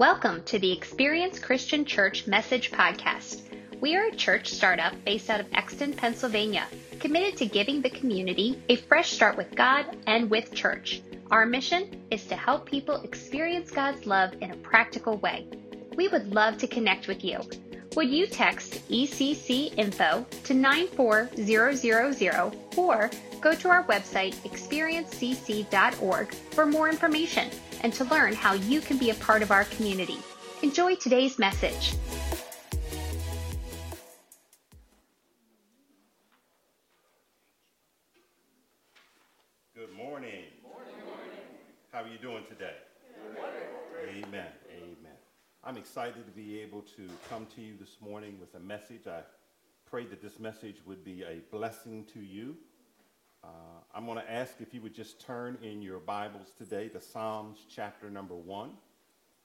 Welcome to the Experience Christian Church Message Podcast. We are a church startup based out of Exton, Pennsylvania, committed to giving the community a fresh start with God and with church. Our mission is to help people experience God's love in a practical way. We would love to connect with you. Would you text ECC info to 94000 or go to our website experiencecc.org for more information and to learn how you can be a part of our community. Enjoy today's message. Good morning. How are you doing today? Amen. Amen. I'm excited to be able to come to you this morning with a message. I pray that this message would be a blessing to you. Uh, I'm going to ask if you would just turn in your Bibles today to Psalms chapter number 1,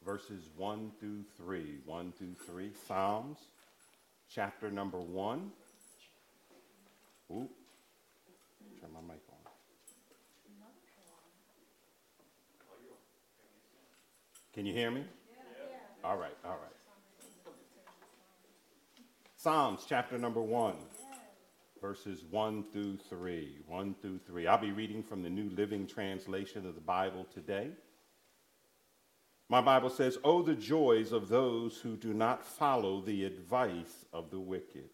verses 1 through 3. 1 through 3. Psalms chapter number 1. Ooh, turn my mic on. Can you hear me? Yeah. All right, all right. Psalms chapter number 1 verses 1 through 3. 1 through 3. I'll be reading from the New Living Translation of the Bible today. My Bible says, Oh, the joys of those who do not follow the advice of the wicked,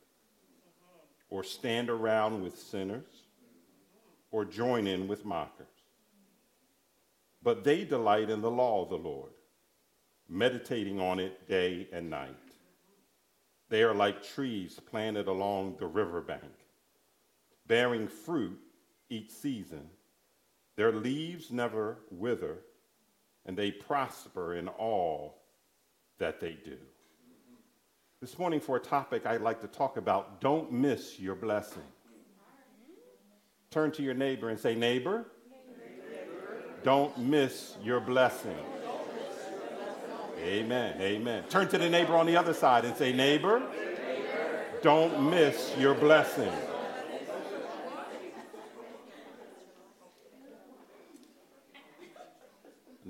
or stand around with sinners, or join in with mockers. But they delight in the law of the Lord, meditating on it day and night. They are like trees planted along the riverbank bearing fruit each season. Their leaves never wither, and they prosper in all that they do. This morning, for a topic I'd like to talk about, don't miss your blessing. Turn to your neighbor and say, Neighbor, don't miss your blessing. Amen. Amen. Turn to the neighbor on the other side and say, Neighbor, don't miss your blessing.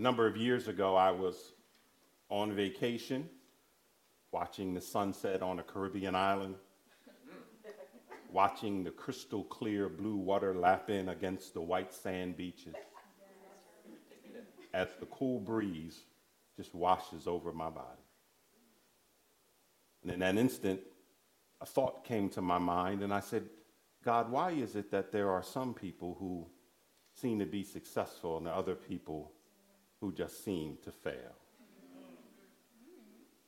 Number of years ago, I was on vacation watching the sunset on a Caribbean island, watching the crystal clear blue water lap in against the white sand beaches as the cool breeze just washes over my body. And in that instant, a thought came to my mind, and I said, God, why is it that there are some people who seem to be successful and other people who just seem to fail.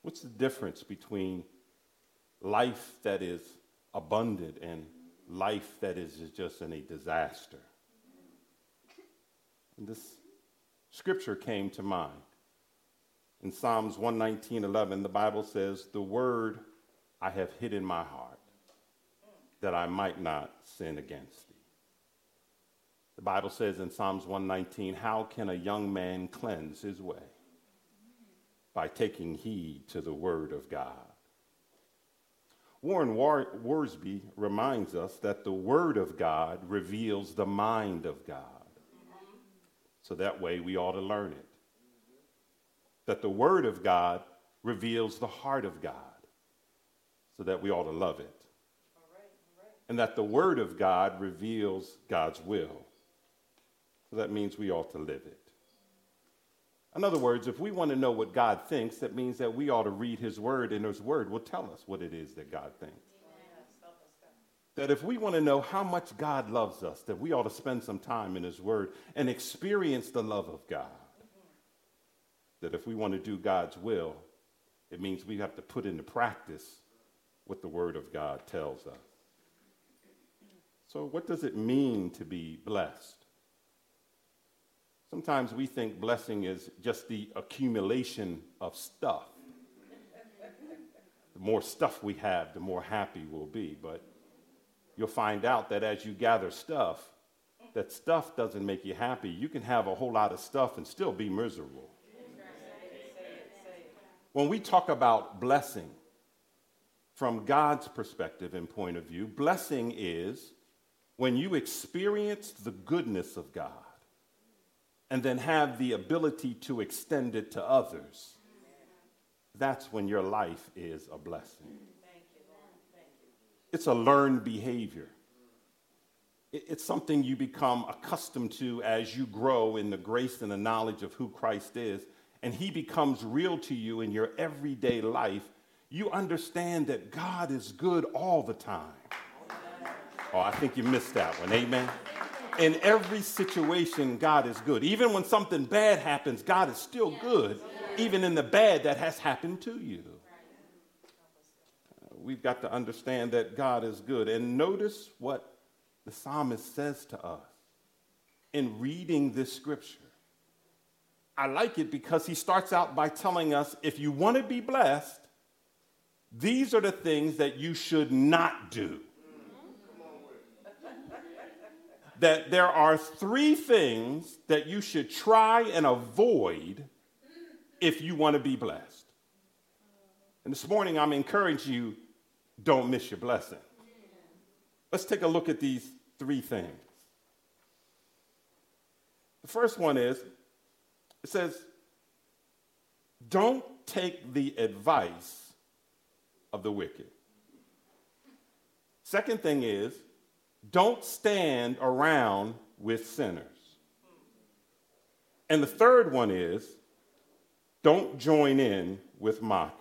What's the difference between life that is abundant and life that is just in a disaster? And this scripture came to mind. In Psalms 119:11, the Bible says, "The word I have hid in my heart, that I might not sin against thee." The Bible says in Psalms 119, How can a young man cleanse his way? By taking heed to the word of God. Warren War- Wiersbe reminds us that the word of God reveals the mind of God. So that way we ought to learn it. That the word of God reveals the heart of God. So that we ought to love it. And that the word of God reveals God's will that means we ought to live it. In other words, if we want to know what God thinks, that means that we ought to read His Word, and His Word will tell us what it is that God thinks. That if we want to know how much God loves us, that we ought to spend some time in His Word and experience the love of God. That if we want to do God's will, it means we have to put into practice what the Word of God tells us. So, what does it mean to be blessed? Sometimes we think blessing is just the accumulation of stuff. The more stuff we have, the more happy we'll be. But you'll find out that as you gather stuff, that stuff doesn't make you happy. You can have a whole lot of stuff and still be miserable. When we talk about blessing, from God's perspective and point of view, blessing is when you experience the goodness of God and then have the ability to extend it to others. that's when your life is a blessing. It's a learned behavior. It's something you become accustomed to as you grow in the grace and the knowledge of who Christ is, and He becomes real to you in your everyday life. You understand that God is good all the time. Oh, I think you missed that one. Amen. In every situation, God is good. Even when something bad happens, God is still good, even in the bad that has happened to you. Uh, we've got to understand that God is good. And notice what the psalmist says to us in reading this scripture. I like it because he starts out by telling us if you want to be blessed, these are the things that you should not do. That there are three things that you should try and avoid if you want to be blessed. And this morning, I'm encouraging you don't miss your blessing. Let's take a look at these three things. The first one is it says, don't take the advice of the wicked. Second thing is, don't stand around with sinners. And the third one is, don't join in with mockers.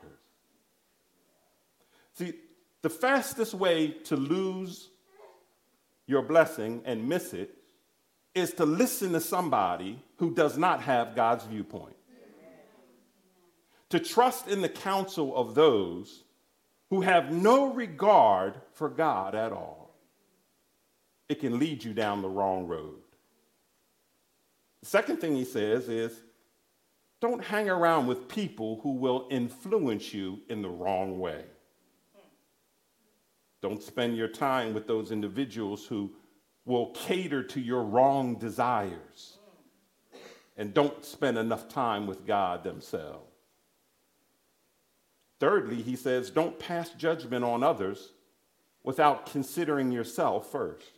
See, the fastest way to lose your blessing and miss it is to listen to somebody who does not have God's viewpoint. To trust in the counsel of those who have no regard for God at all. It can lead you down the wrong road. The second thing he says is don't hang around with people who will influence you in the wrong way. Don't spend your time with those individuals who will cater to your wrong desires. And don't spend enough time with God themselves. Thirdly, he says, don't pass judgment on others without considering yourself first.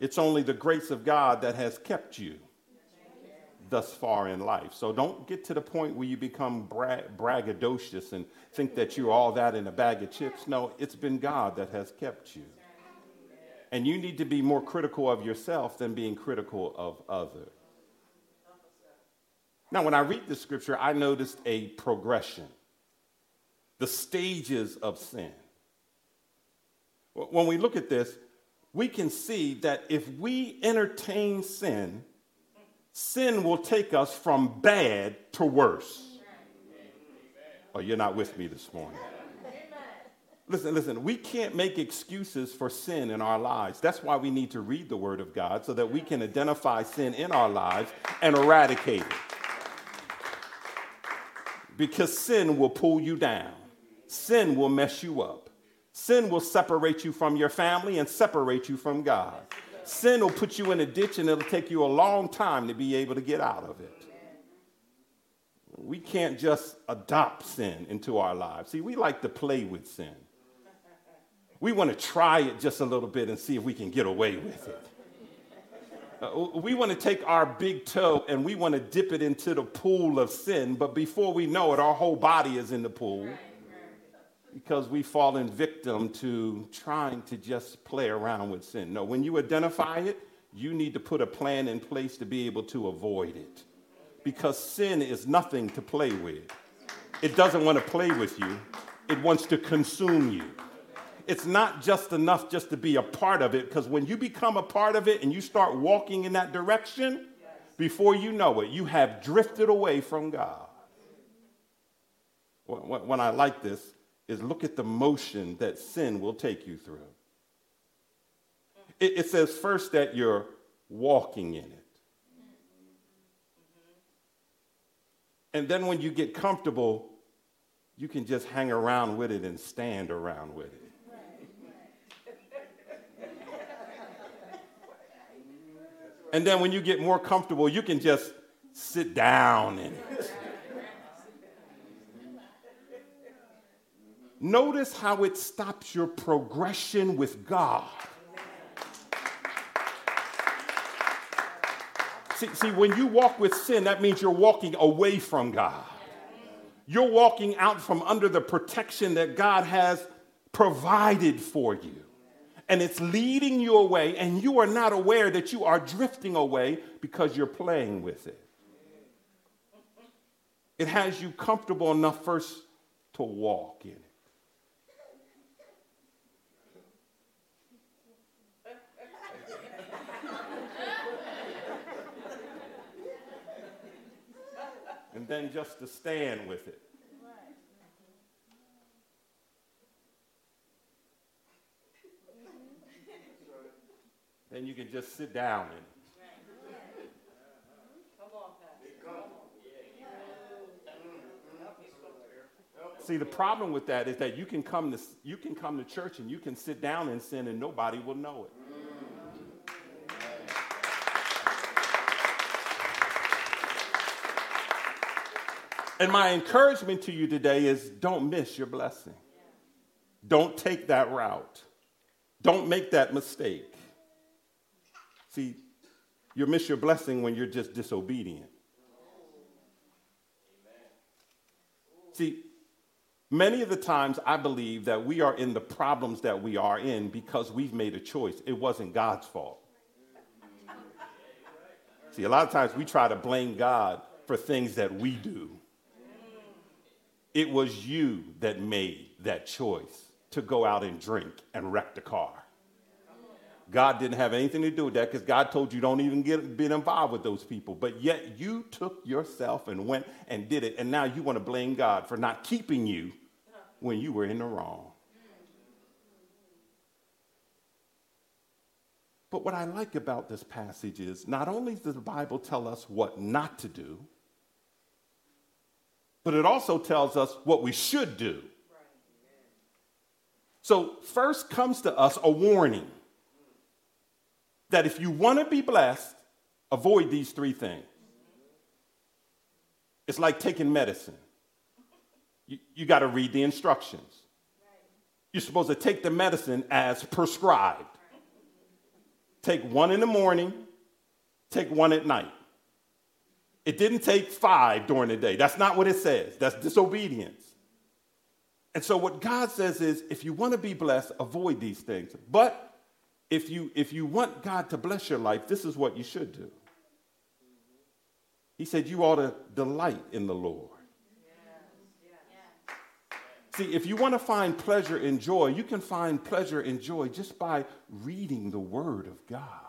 It's only the grace of God that has kept you thus far in life. So don't get to the point where you become bra- braggadocious and think that you're all that in a bag of chips. No, it's been God that has kept you. And you need to be more critical of yourself than being critical of others. Now, when I read the scripture, I noticed a progression, the stages of sin. When we look at this, we can see that if we entertain sin, sin will take us from bad to worse. Oh, you're not with me this morning. Listen, listen, we can't make excuses for sin in our lives. That's why we need to read the Word of God so that we can identify sin in our lives and eradicate it. Because sin will pull you down, sin will mess you up, sin will separate you from your family and separate you from God sin will put you in a ditch and it'll take you a long time to be able to get out of it. We can't just adopt sin into our lives. See, we like to play with sin. We want to try it just a little bit and see if we can get away with it. Uh, we want to take our big toe and we want to dip it into the pool of sin, but before we know it, our whole body is in the pool because we've fallen victim to trying to just play around with sin. No, when you identify it, you need to put a plan in place to be able to avoid it. Because sin is nothing to play with. It doesn't want to play with you, it wants to consume you. It's not just enough just to be a part of it, because when you become a part of it and you start walking in that direction, before you know it, you have drifted away from God. When I like this, is look at the motion that sin will take you through. It, it says first that you're walking in it. And then when you get comfortable, you can just hang around with it and stand around with it. And then when you get more comfortable, you can just sit down in it. Notice how it stops your progression with God. See, see, when you walk with sin, that means you're walking away from God. You're walking out from under the protection that God has provided for you. And it's leading you away, and you are not aware that you are drifting away because you're playing with it. It has you comfortable enough first to walk in it. And then just to stand with it. Mm-hmm. Then you can just sit down in it. See, the problem with that is that you can come to you can come to church and you can sit down and sin and nobody will know it. And my encouragement to you today is don't miss your blessing. Don't take that route. Don't make that mistake. See, you'll miss your blessing when you're just disobedient. See, many of the times I believe that we are in the problems that we are in because we've made a choice. It wasn't God's fault. See, a lot of times we try to blame God for things that we do. It was you that made that choice to go out and drink and wreck the car. God didn't have anything to do with that because God told you don't even get be involved with those people. But yet you took yourself and went and did it, and now you want to blame God for not keeping you when you were in the wrong. But what I like about this passage is not only does the Bible tell us what not to do, but it also tells us what we should do. So, first comes to us a warning that if you want to be blessed, avoid these three things. It's like taking medicine. You, you got to read the instructions. You're supposed to take the medicine as prescribed. Take one in the morning, take one at night. It didn't take five during the day. That's not what it says. That's disobedience. And so, what God says is if you want to be blessed, avoid these things. But if you, if you want God to bless your life, this is what you should do. He said, You ought to delight in the Lord. See, if you want to find pleasure and joy, you can find pleasure and joy just by reading the Word of God.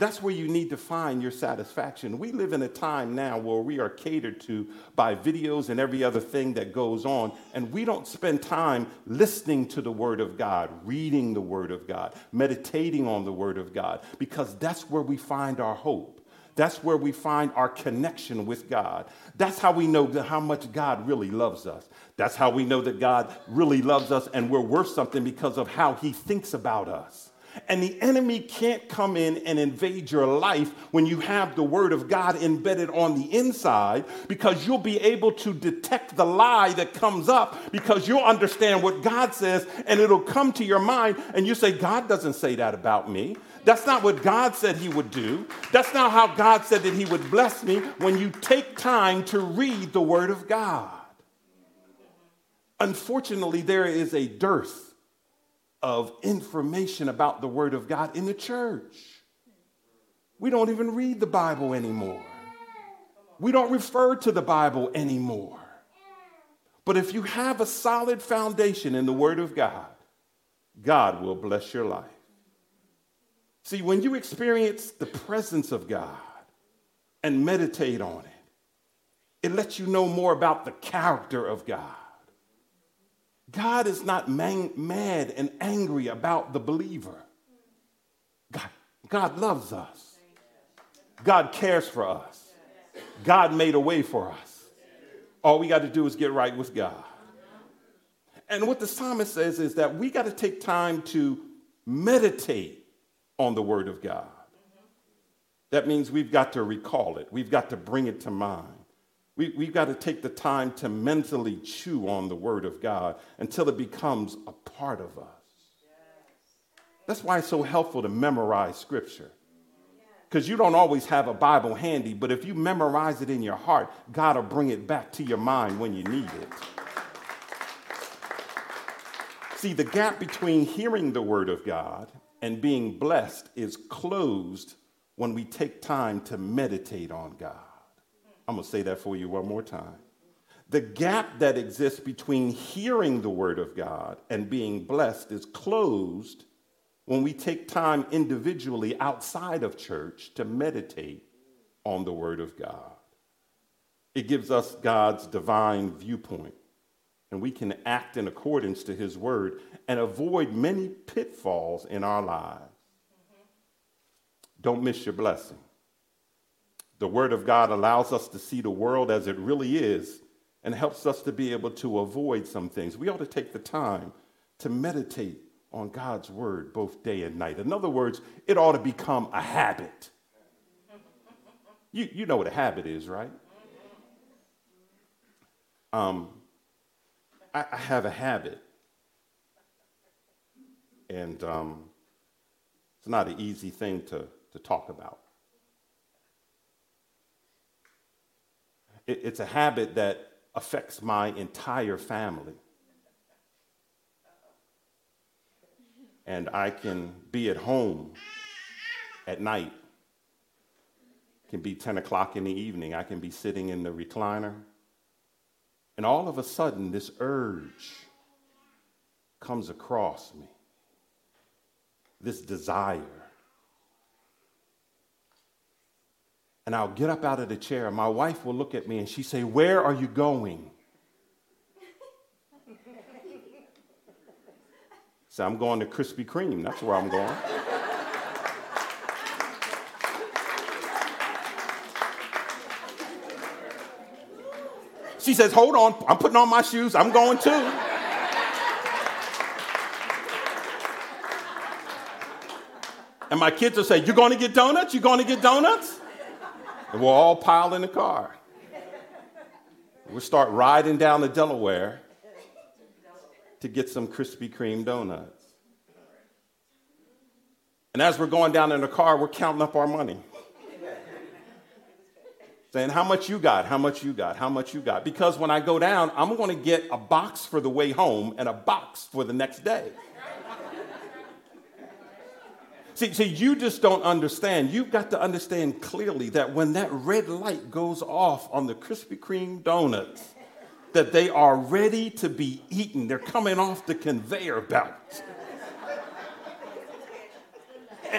That's where you need to find your satisfaction. We live in a time now where we are catered to by videos and every other thing that goes on, and we don't spend time listening to the Word of God, reading the Word of God, meditating on the Word of God, because that's where we find our hope. That's where we find our connection with God. That's how we know how much God really loves us. That's how we know that God really loves us and we're worth something because of how He thinks about us. And the enemy can't come in and invade your life when you have the word of God embedded on the inside because you'll be able to detect the lie that comes up because you'll understand what God says and it'll come to your mind and you say, God doesn't say that about me. That's not what God said He would do. That's not how God said that He would bless me when you take time to read the Word of God. Unfortunately, there is a dearth of information about the Word of God in the church. We don't even read the Bible anymore. We don't refer to the Bible anymore. But if you have a solid foundation in the Word of God, God will bless your life. See, when you experience the presence of God and meditate on it, it lets you know more about the character of God. God is not man, mad and angry about the believer. God, God loves us. God cares for us. God made a way for us. All we got to do is get right with God. And what the psalmist says is that we got to take time to meditate on the word of God. That means we've got to recall it, we've got to bring it to mind. We, we've got to take the time to mentally chew on the Word of God until it becomes a part of us. That's why it's so helpful to memorize Scripture. because you don't always have a Bible handy, but if you memorize it in your heart, God will bring it back to your mind when you need it. See, the gap between hearing the Word of God and being blessed is closed when we take time to meditate on God. I'm going to say that for you one more time. The gap that exists between hearing the Word of God and being blessed is closed when we take time individually outside of church to meditate on the Word of God. It gives us God's divine viewpoint, and we can act in accordance to His Word and avoid many pitfalls in our lives. Don't miss your blessing. The Word of God allows us to see the world as it really is and helps us to be able to avoid some things. We ought to take the time to meditate on God's word both day and night. In other words, it ought to become a habit. You, you know what a habit is, right? Um, I, I have a habit, and um, it's not an easy thing to, to talk about. It, it's a habit that affects my entire family. and I can be at home at night. It can be 10 o'clock in the evening. I can be sitting in the recliner. And all of a sudden, this urge comes across me this desire. And I'll get up out of the chair. My wife will look at me and she say, "Where are you going?" So I'm going to Krispy Kreme. That's where I'm going. She says, Hold on, I'm putting on my shoes. I'm going too. And my kids will say, You're going to get donuts? You're going to get donuts? And we'll all pile in the car. We'll start riding down to Delaware to get some Krispy Kreme donuts. And as we're going down in the car, we're counting up our money. Saying, How much you got? How much you got? How much you got? Because when I go down, I'm going to get a box for the way home and a box for the next day. See, see, you just don't understand. You've got to understand clearly that when that red light goes off on the Krispy Kreme donuts, that they are ready to be eaten. They're coming off the conveyor belt.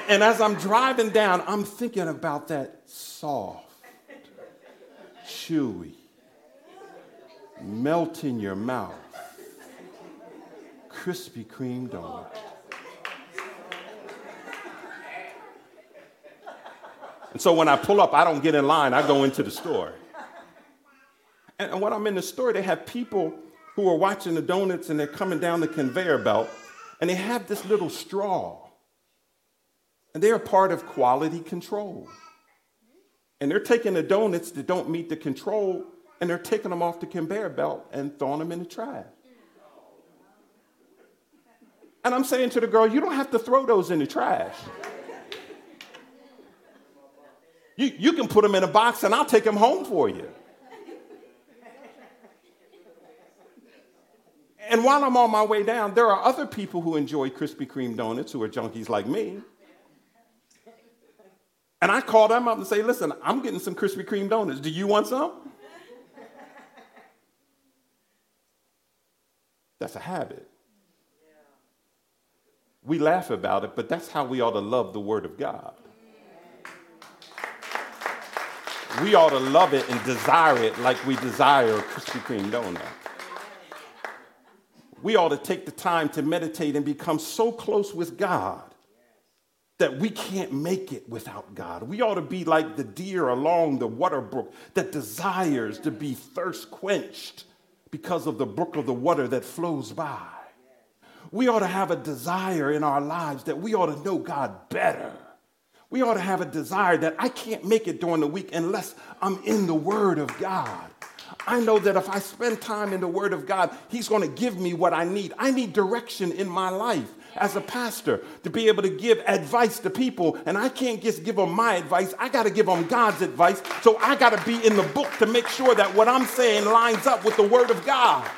and as I'm driving down, I'm thinking about that soft, chewy, melt in your mouth, Krispy Kreme donut. And so when I pull up, I don't get in line, I go into the store. And when I'm in the store, they have people who are watching the donuts and they're coming down the conveyor belt and they have this little straw. And they're part of quality control. And they're taking the donuts that don't meet the control and they're taking them off the conveyor belt and throwing them in the trash. And I'm saying to the girl, you don't have to throw those in the trash. You, you can put them in a box and I'll take them home for you. And while I'm on my way down, there are other people who enjoy Krispy Kreme donuts who are junkies like me. And I call them up and say, listen, I'm getting some Krispy Kreme donuts. Do you want some? That's a habit. We laugh about it, but that's how we ought to love the Word of God. We ought to love it and desire it like we desire a Krispy Kreme donut we ought to take the time to meditate and become so close with God that we can't make it without God. We ought to be like the deer along the water brook that desires to be thirst quenched because of the brook of the water that flows by. We ought to have a desire in our lives that we ought to know God better. We ought to have a desire that I can't make it during the week unless I'm in the Word of God. I know that if I spend time in the Word of God, He's going to give me what I need. I need direction in my life. as a pastor to be able to give advice to people. And I can't just give them my advice, I got to give them God's advice. So I got to be in the book to make sure that what I'm saying lines up with the Word of God.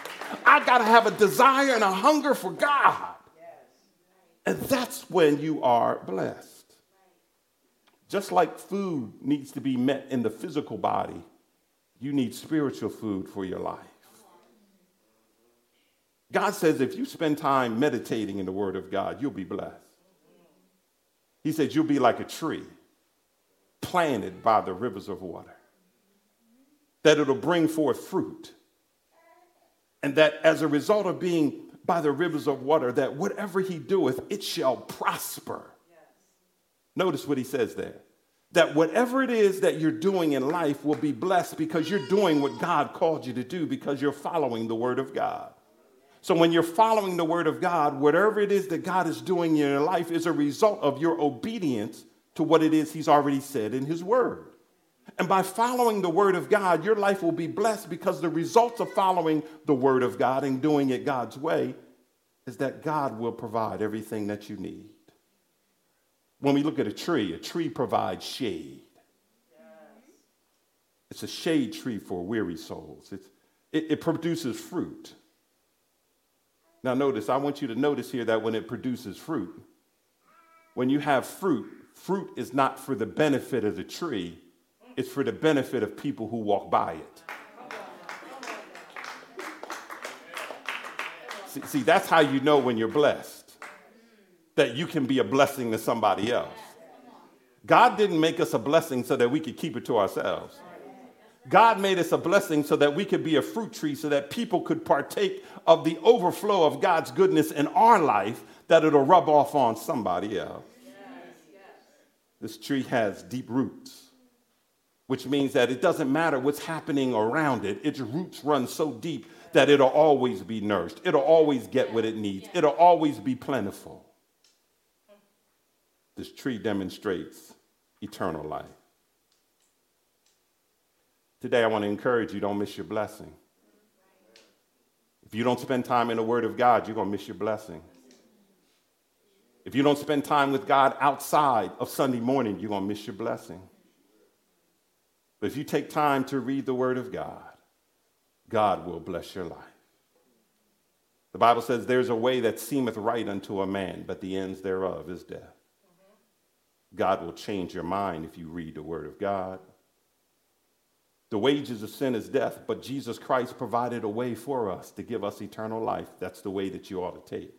I got to have a desire and a hunger for God. And that's when you are blessed. Just like food needs to be met in the physical body, you need spiritual food for your life. God says if you spend time meditating in the Word of God, you'll be blessed. He says you'll be like a tree planted by the rivers of water, that it'll bring forth fruit. And that as a result of being by the rivers of water, that whatever he doeth, it shall prosper. Notice what he says there that whatever it is that you're doing in life will be blessed because you're doing what God called you to do because you're following the Word of God. So when you're following the Word of God, whatever it is that God is doing in your life is a result of your obedience to what it is He's already said in His Word. And by following the Word of God, your life will be blessed because the results of following the Word of God and doing it God's way is that God will provide everything that you need. When we look at a tree, a tree provides shade. It's a shade tree for weary souls. It's, it, it produces fruit. Now, notice, I want you to notice here that when it produces fruit, when you have fruit, fruit is not for the benefit of the tree, it's for the benefit of people who walk by it. See, see, that's how you know when you're blessed that you can be a blessing to somebody else. God didn't make us a blessing so that we could keep it to ourselves. God made us a blessing so that we could be a fruit tree, so that people could partake of the overflow of God's goodness in our life, that it'll rub off on somebody else. This tree has deep roots, which means that it doesn't matter what's happening around it, its roots run so deep that it'll always be nourished, it'll always get what it needs, it'll always be plentiful. This tree demonstrates eternal life. Today, I want to encourage you don't miss your blessing. If you don't spend time in the Word of God, you're going to miss your blessing. If you don't spend time with God outside of Sunday morning, you're going to miss your blessing. But if you take time to read the Word of God, God will bless your life. The Bible says, There's a way that seemeth right unto a man, but the ends thereof is death. God will change your mind if you read the Word of God. The wages of sin is death, but Jesus Christ provided a way for us to give us eternal life. That's the way that you ought to take.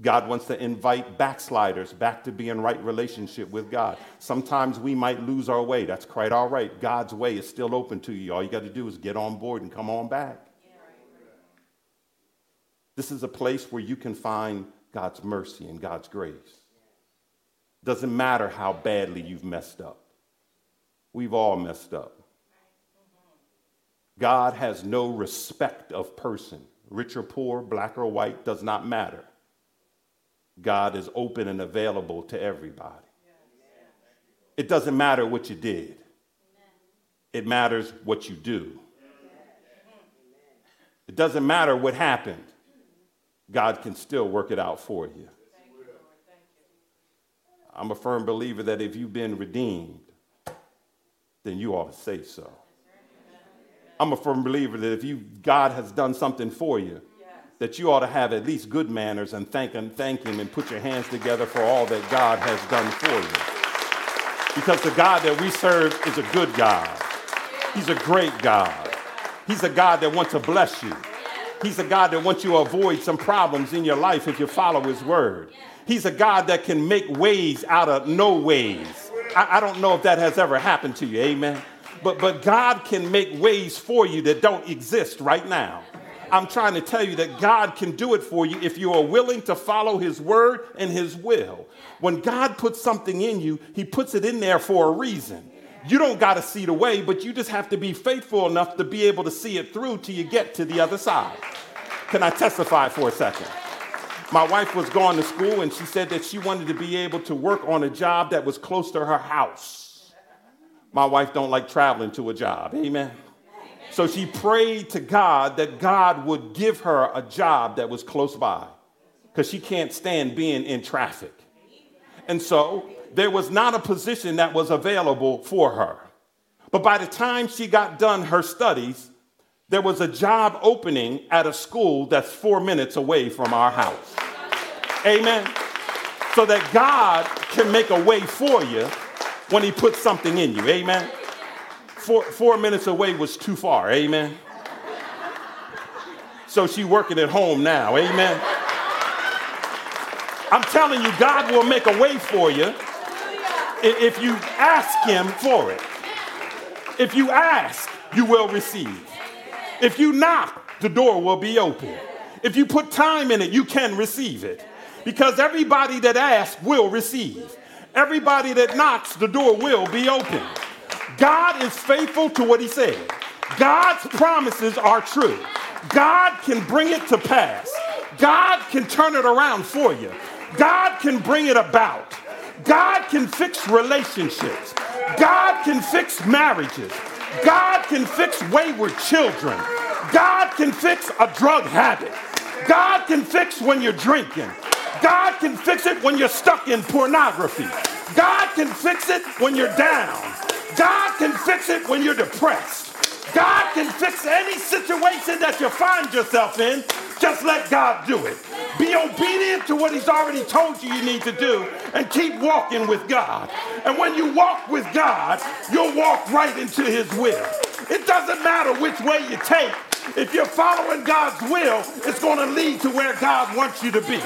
God wants to invite backsliders back to be in right relationship with God. Sometimes we might lose our way. That's quite all right. God's way is still open to you. All you got to do is get on board and come on back. This is a place where you can find God's mercy and God's grace. Doesn't matter how badly you've messed up. We've all messed up. God has no respect of person. Rich or poor, black or white, does not matter. God is open and available to everybody. It doesn't matter what you did, it matters what you do. It doesn't matter what happened, God can still work it out for you. I'm a firm believer that if you've been redeemed, then you ought to say so. I'm a firm believer that if you God has done something for you, that you ought to have at least good manners and thank and thank him and put your hands together for all that God has done for you. Because the God that we serve is a good God. He's a great God. He's a God that wants to bless you. He's a God that wants you to avoid some problems in your life if you follow his word. He's a God that can make ways out of no ways. I, I don't know if that has ever happened to you, amen. But, but God can make ways for you that don't exist right now. I'm trying to tell you that God can do it for you if you are willing to follow His word and His will. When God puts something in you, He puts it in there for a reason. You don't got to see the way, but you just have to be faithful enough to be able to see it through till you get to the other side. Can I testify for a second? My wife was going to school and she said that she wanted to be able to work on a job that was close to her house. My wife don't like traveling to a job. Amen. So she prayed to God that God would give her a job that was close by. because she can't stand being in traffic. And so there was not a position that was available for her. But by the time she got done her studies, there was a job opening at a school that's four minutes away from our house. Amen. So that God can make a way for you when He puts something in you. Amen. Four, four minutes away was too far. Amen. So she working at home now. Amen. I'm telling you, God will make a way for you if you ask Him for it. If you ask, you will receive. If you knock, the door will be open. If you put time in it, you can receive it. Because everybody that asks will receive. Everybody that knocks, the door will be open. God is faithful to what he said. God's promises are true. God can bring it to pass. God can turn it around for you. God can bring it about. God can fix relationships. God can fix marriages. God can fix wayward children. God can fix a drug habit. God can fix when you're drinking. God can fix it when you're stuck in pornography. God can fix it when you're down. God can fix it when you're depressed. God can fix any situation that you find yourself in. Just let God do it. Be obedient to what He's already told you you need to do and keep walking with God. And when you walk with God, you'll walk right into His will. It doesn't matter which way you take. If you're following God's will, it's going to lead to where God wants you to be.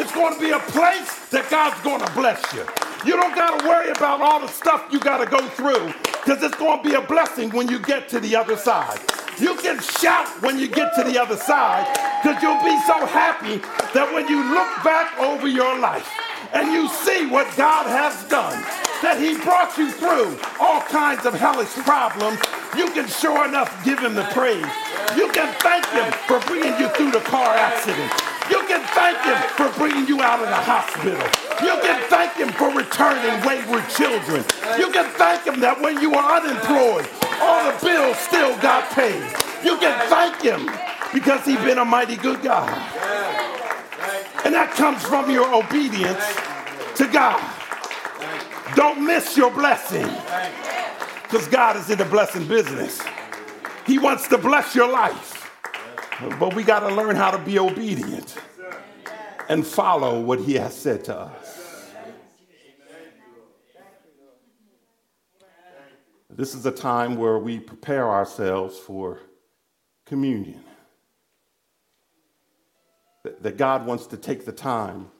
It's going to be a place that God's going to bless you. You don't got to worry about all the stuff you got to go through because it's going to be a blessing when you get to the other side. You can shout when you get to the other side because you'll be so happy that when you look back over your life and you see what God has done, that He brought you through all kinds of hellish problems, you can sure enough give Him the praise. You can thank Him for bringing you through the car accident. You can thank Him for bringing you out of the hospital. You can thank Him for returning wayward children. You can thank Him that when you were unemployed, all the bills still got paid. You can thank him because he's been a mighty good God. And that comes from your obedience to God. Don't miss your blessing because God is in the blessing business. He wants to bless your life. But we got to learn how to be obedient and follow what he has said to us. This is a time where we prepare ourselves for communion. That God wants to take the time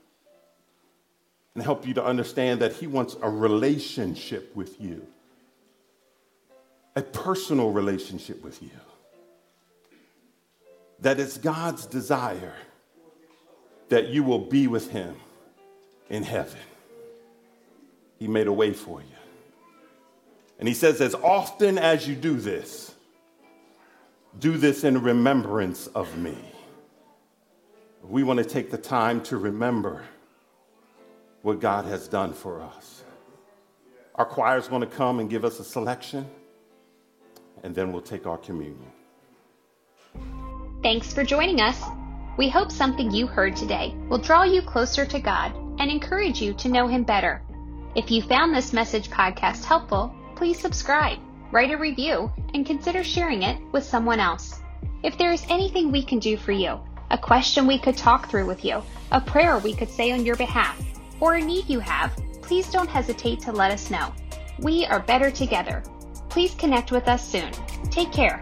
and help you to understand that He wants a relationship with you, a personal relationship with you. That it's God's desire that you will be with Him in heaven. He made a way for you. And he says, as often as you do this, do this in remembrance of me. We want to take the time to remember what God has done for us. Our choir is going to come and give us a selection, and then we'll take our communion. Thanks for joining us. We hope something you heard today will draw you closer to God and encourage you to know Him better. If you found this message podcast helpful, please subscribe, write a review, and consider sharing it with someone else. If there is anything we can do for you, a question we could talk through with you, a prayer we could say on your behalf, or a need you have, please don't hesitate to let us know. We are better together. Please connect with us soon. Take care.